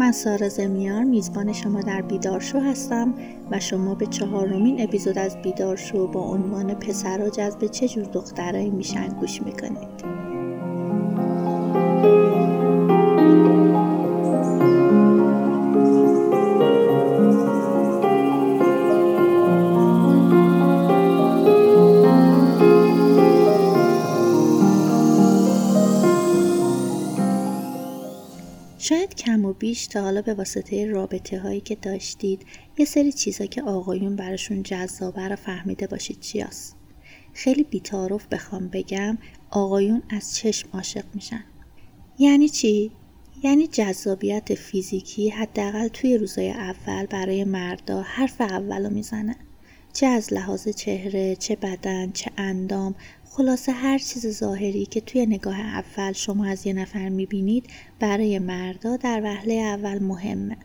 من سارا زمیار میزبان شما در بیدارشو هستم و شما به چهارمین اپیزود از بیدارشو با عنوان پسرا جذب چه جور دخترایی میشن گوش می‌کنید. بیش تا حالا به واسطه رابطه هایی که داشتید یه سری چیزا که آقایون براشون جذابه رو فهمیده باشید چی هست. خیلی بیتارف بخوام بگم آقایون از چشم عاشق میشن. یعنی چی؟ یعنی جذابیت فیزیکی حداقل توی روزای اول برای مردا حرف اولو می‌زنه. چه از لحاظ چهره، چه بدن، چه اندام، خلاصه هر چیز ظاهری که توی نگاه اول شما از یه نفر می‌بینید برای مردا در وهله اول مهمه.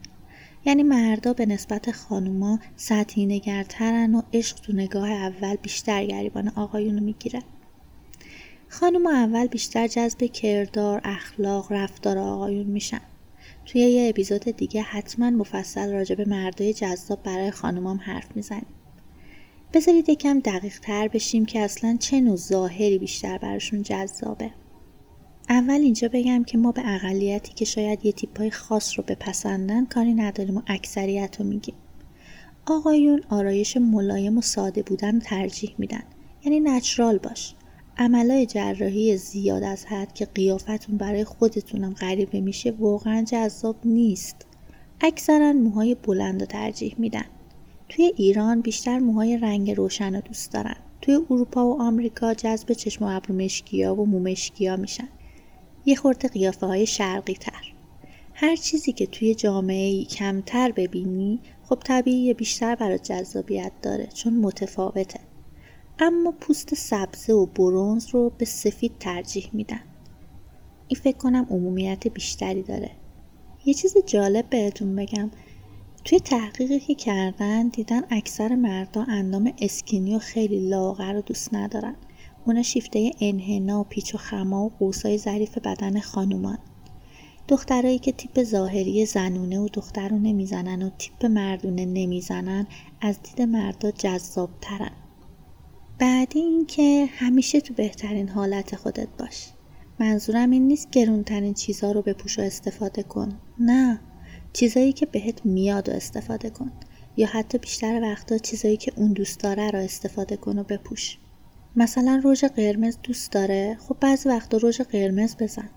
یعنی مردا به نسبت خانوما سطحی نگرترن و عشق تو نگاه اول بیشتر گریبان آقایونو می‌گیره. خانوما اول بیشتر جذب کردار، اخلاق، رفتار آقایون میشن. توی یه اپیزود دیگه حتما مفصل راجع به مردای جذاب برای خانومام حرف می‌زنیم. بذارید یکم دقیق تر بشیم که اصلا چه نوع ظاهری بیشتر براشون جذابه. اول اینجا بگم که ما به اقلیتی که شاید یه تیپای خاص رو بپسندن کاری نداریم و اکثریت رو میگیم. آقایون آرایش ملایم و ساده بودن ترجیح میدن. یعنی نچرال باش. عملای جراحی زیاد از حد که قیافتون برای خودتونم غریبه میشه واقعا جذاب نیست. اکثرا موهای بلند رو ترجیح میدن. توی ایران بیشتر موهای رنگ روشن رو دوست دارن. توی اروپا و آمریکا جذب چشم و ابرو مشکیا و مو مشکیا میشن. یه خورده قیافه های شرقی تر. هر چیزی که توی جامعه کمتر ببینی خب طبیعی بیشتر برای جذابیت داره چون متفاوته. اما پوست سبزه و برونز رو به سفید ترجیح میدن. این فکر کنم عمومیت بیشتری داره. یه چیز جالب بهتون بگم توی تحقیقی که کردن دیدن اکثر مردا اندام اسکینی و خیلی لاغر رو دوست ندارن. اونا شیفته انحنا و پیچ و خما و قوسای ظریف بدن خانومان. دخترایی که تیپ ظاهری زنونه و دختر رو نمی‌زنن و تیپ مردونه نمی‌زنن از دید مردا جذابترن. بعدی اینکه همیشه تو بهترین حالت خودت باش. منظورم این نیست گرونترین چیزها رو بپوش و استفاده کن. نه. چیزایی که بهت میاد و استفاده کن. یا حتی بیشتر وقتا چیزایی که اون دوست داره رو استفاده کن و بپوش. مثلا رژ قرمز دوست داره. خب بعضی وقتا رژ قرمز بزن.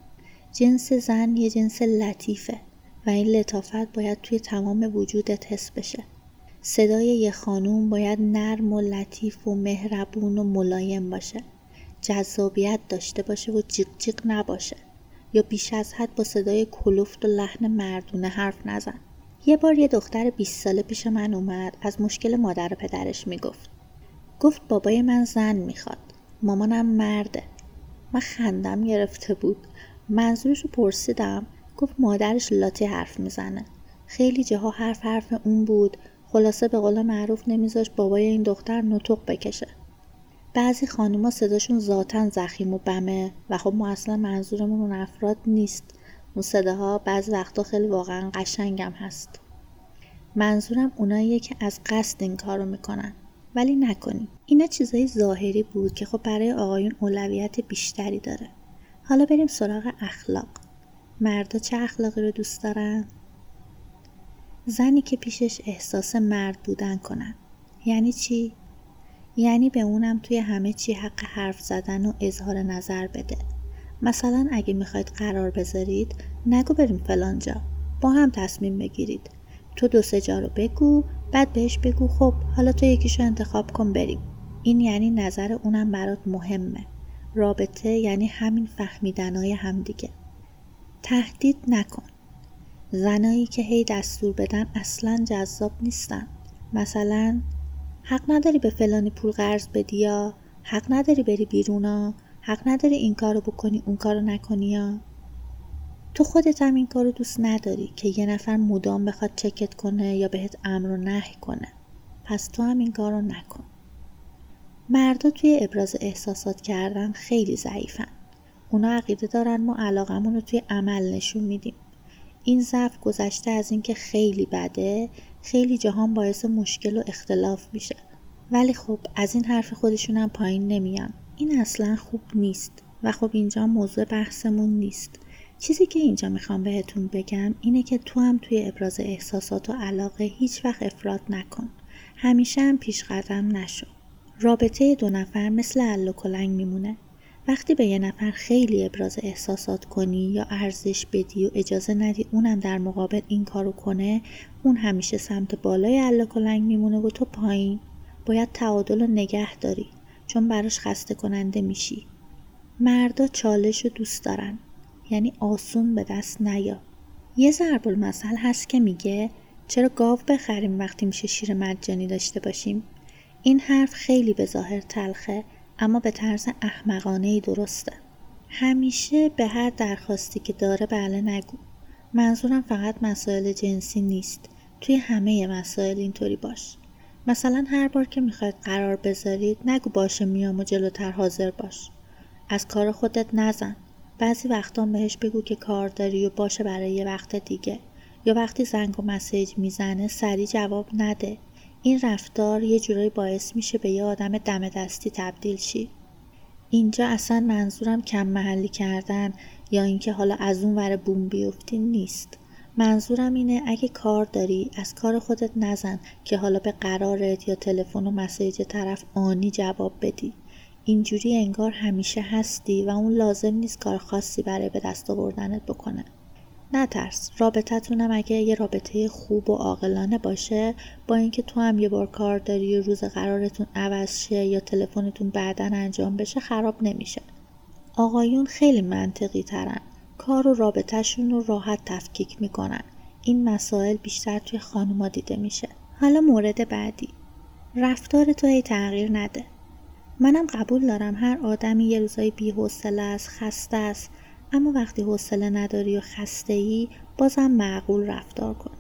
جنس زن یه جنس لطیفه و این لطافت باید توی تمام وجودت حس بشه. صدای یه خانوم باید نرم و لطیف و مهربون و ملایم باشه. جذابیت داشته باشه و جیغ جیغ نباشه. یا بیش از حد با صدای کلوفت و لحن مردونه حرف نزن. یه بار یه دختر 20 ساله پیش من اومد از مشکل مادر و پدرش می‌گفت. گفت بابای من زن می‌خواد. مامانم مرده. من خندم گرفته بود. منظورش رو پرسیدم. گفت مادرش لاتی حرف می‌زنه. خیلی جاها حرف حرف اون بود. خلاصه به قول معروف نمیذاش بابای این دختر نطق بکشه. بعضی خانوما صداشون ذاتا زخیم و بمه و خب ما اصلا منظورمون اون افراد نیست. اون صداها بعضی وقتا خیلی واقعا قشنگم هست. منظورم اوناییه که از قصد این کارو می‌کنن. ولی نکنی. اینا چیزای ظاهری بود که خب برای آقایون اولویت بیشتری داره. حالا بریم سراغ اخلاق. مردا چه اخلاقی رو دوست دارن؟ زنی که پیشش احساس مرد بودن کنن. یعنی چی؟ یعنی به اونم توی همه چی حق حرف زدن و اظهار نظر بده. مثلا اگه می‌خواید قرار بذارید نگو بریم فلانجا با هم تصمیم بگیرید. تو دو سه جا رو بگو بعد بهش بگو خب حالا تو یکیشو انتخاب کن بریم. این یعنی نظر اونم برات مهمه. رابطه یعنی همین فهمیدنهای همدیگه. تهدید نکن. زنایی که هی دستور بدن اصلا جذاب نیستن. مثلا حق نداری به فلانی پول قرض بدی یا؟ حق نداری بری بیرونا حق نداری این کارو بکنی اون کارو نکنی یا تو خودت هم این کارو دوست نداری که یه نفر مدام بخواد چکت کنه یا بهت امر و نهی کنه. پس تو هم این کارو نکن. مردا توی ابراز احساسات کردن خیلی ضعیفن. اونا عقیده دارن ما علاقمون رو توی عمل نشون میدیم. این ضعف گذشته از اینکه خیلی بده خیلی جهان باعث مشکل و اختلاف میشه. ولی خب از این حرف خودشون هم پایین نمیان. این اصلا خوب نیست و خب اینجا موضوع بحثمون نیست. چیزی که اینجا می‌خوام بهتون بگم اینه که تو هم توی ابراز احساسات و علاقه هیچ وقت افراد نکن. همیشه هم پیش قدم نشو. رابطه دو نفر مثل عل و کلنگ میمونه. وقتی به یه نفر خیلی ابراز احساسات کنی یا ارزش بدی و اجازه ندی اونم در مقابل این کارو کنه اون همیشه سمت بالای عل کلنگ میمونه و تو پایین. باید تعادل رو نگه داری چون براش خسته کننده میشی. مردا چالش رو دوست دارن یعنی آسون به دست نیا. یه ضرب المثل هست که میگه چرا گاو بخریم وقتی میشه شیر مجانی داشته باشیم؟ این حرف خیلی به ظاهر تلخه. اما به طرز احمقانه ای درسته. همیشه به هر درخواستی که داره بله نگو. منظورم فقط مسائل جنسی نیست. توی همه مسائل اینطوری باش. مثلا هر بار که می‌خواید قرار بذارید نگو باشه میام و جلوتر حاضر باش. از کار خودت نزن. بعضی وقتا بهش بگو که کار داری و باشه برای یه وقت دیگه. یا وقتی زنگ و مسیج می‌زنه سریع جواب نده. این رفتار یه جورایی باعث میشه به یه آدم دم دستی تبدیل شی. اینجا اصلا منظورم کم محلی کردن یا اینکه حالا از اون ور بوم بیفتی نیست. منظورم اینه اگه کار داری از کار خودت نزن که حالا به قرارت یا تلفن و مسیج طرف آنی جواب بدی. اینجوری انگار همیشه هستی و اون لازم نیست کار خاصی برای به دست آوردنت بکنه. نترس. رابطتونم اگه یه رابطه خوب و عاقلانه باشه با اینکه تو هم یه بار کار داری و روز قرارتون عوض شه یا تلفنتون بعدا انجام بشه خراب نمیشه. آقایون خیلی منطقی ترن. کار و رابطهشون رو راحت تفکیک می‌کنن. این مسائل بیشتر توی خانوما دیده میشه. حالا مورد بعدی. رفتار تو هی تغییر نده. منم قبول دارم هر آدمی یه روزایی بی‌حوصله است خسته است. اما وقتی حوصله نداری و خسته ای بازم معقول رفتار کن.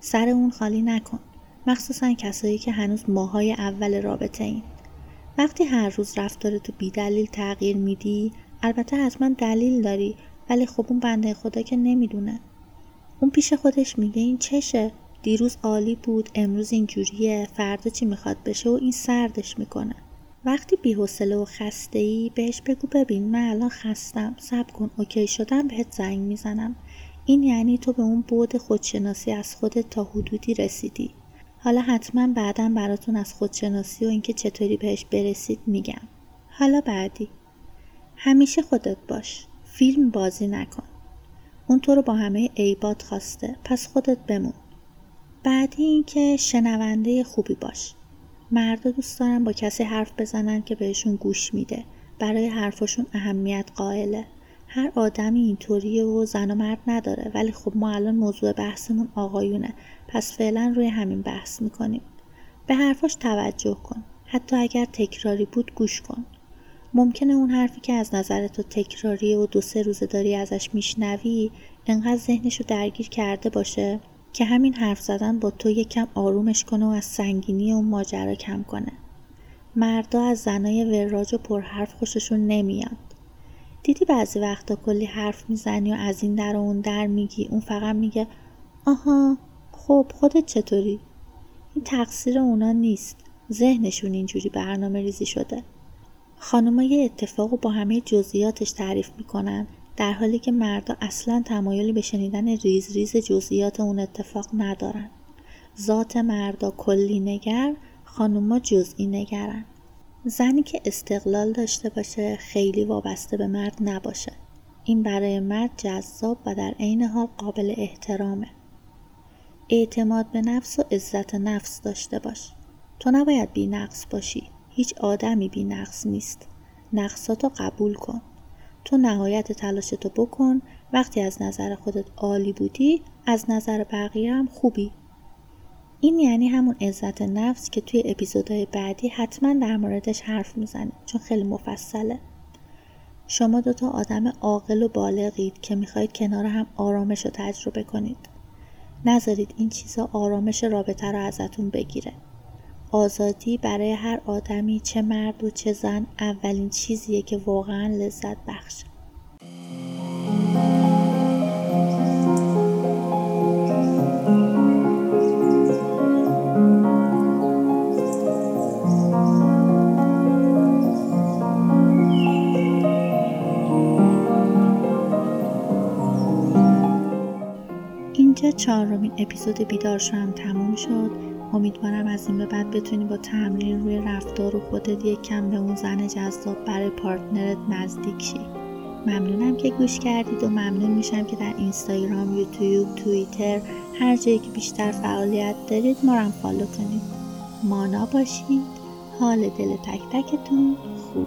سر اون خالی نکن. مخصوصا کسایی که هنوز ماهای اول رابطه این وقتی هر روز رفتار تو بیدلیل تغییر میدی البته حتما دلیل داری ولی خب اون بنده خدا که نمی‌دونه. اون پیش خودش میگه این چشه؟ دیروز عالی بود امروز اینجوریه فردا چی می‌خواد بشه و این سردش می‌کنه. وقتی بی‌حوصله و خسته ای بهش بگو ببین من الان خستم صبر کن اوکی شدم بهت زنگ می‌زنم. این یعنی تو به اون بود خودشناسی از خودت تا حدودی رسیدی. حالا حتما بعدا براتون از خودشناسی و اینکه چطوری بهش برسید میگم. حالا بعدی. همیشه خودت باش. فیلم بازی نکن. اون تو رو با همه عیبات خواسته. پس خودت بمون. بعدی اینکه شنونده خوبی باش. مردا دوست دارن با کسی حرف بزنن که بهشون گوش میده. برای حرفاشون اهمیت قائله. هر آدمی اینطوریه و زن و مرد نداره. ولی خب ما الان موضوع بحثمون آقایونه. پس فعلا روی همین بحث می‌کنیم. به حرفاش توجه کن. حتی اگر تکراری بود گوش کن. ممکنه اون حرفی که از نظر تو تکراریه و دو سه روزه داری ازش میشنوی انقدر ذهنشو درگیر کرده باشه؟ که همین حرف زدن با تو یکم آرومش کنه و از سنگینی اون ماجرا کم کنه. مردا از زنای وراج و پرحرف خوششون نمیاد. دیدی بعضی وقتا کلی حرف می‌زنی و از این در و اون در میگی؟ اون فقط میگه آها خب خودت چطوری؟ این تقصیر اونا نیست. ذهنشون اینجوری برنامه ریزی شده. خانوما یه اتفاق با همه جزئیاتش تعریف می‌کنن. در حالی که مردا اصلا تمایلی به شنیدن ریز ریز جزئیات اون اتفاق ندارن. ذات مردا کلی نگر خانوما جزئی نگرن. زنی که استقلال داشته باشه خیلی وابسته به مرد نباشه. این برای مرد جذاب و در عین حال قابل احترامه. اعتماد به نفس و عزت نفس داشته باش. تو نباید بی نقص باشی. هیچ آدمی بی نقص نیست. نقصاتو قبول کن. تو نهایت تلاشتو بکن. وقتی از نظر خودت عالی بودی از نظر بقیه هم خوبی. این یعنی همون عزت نفس که توی اپیزودهای بعدی حتما در موردش حرف می‌زنیم چون خیلی مفصله. شما دوتا آدم عاقل و بالغید که می‌خواید کنار هم آرامش رو تجربه کنید. نذارید این چیزا آرامش رابطه رو ازتون بگیره. آزادی برای هر آدمی چه مرد و چه زن اولین چیزیه که واقعا لذت بخش. اینجا چهارمین اپیزود بیدار هم تموم شد امیدوارم از این به بعد بتونی با تمرین روی رفتار و خودت یک کم به اون زن جذاب برای partner ت نزدیک شی. ممنونم که گوش کردید و ممنون میشم که در اینستاگرام یوتیوب توییتر هر جایی که بیشتر فعالیت دارید ما رو follow کنید. مانا باشید. حال دل تک تکتون خوب.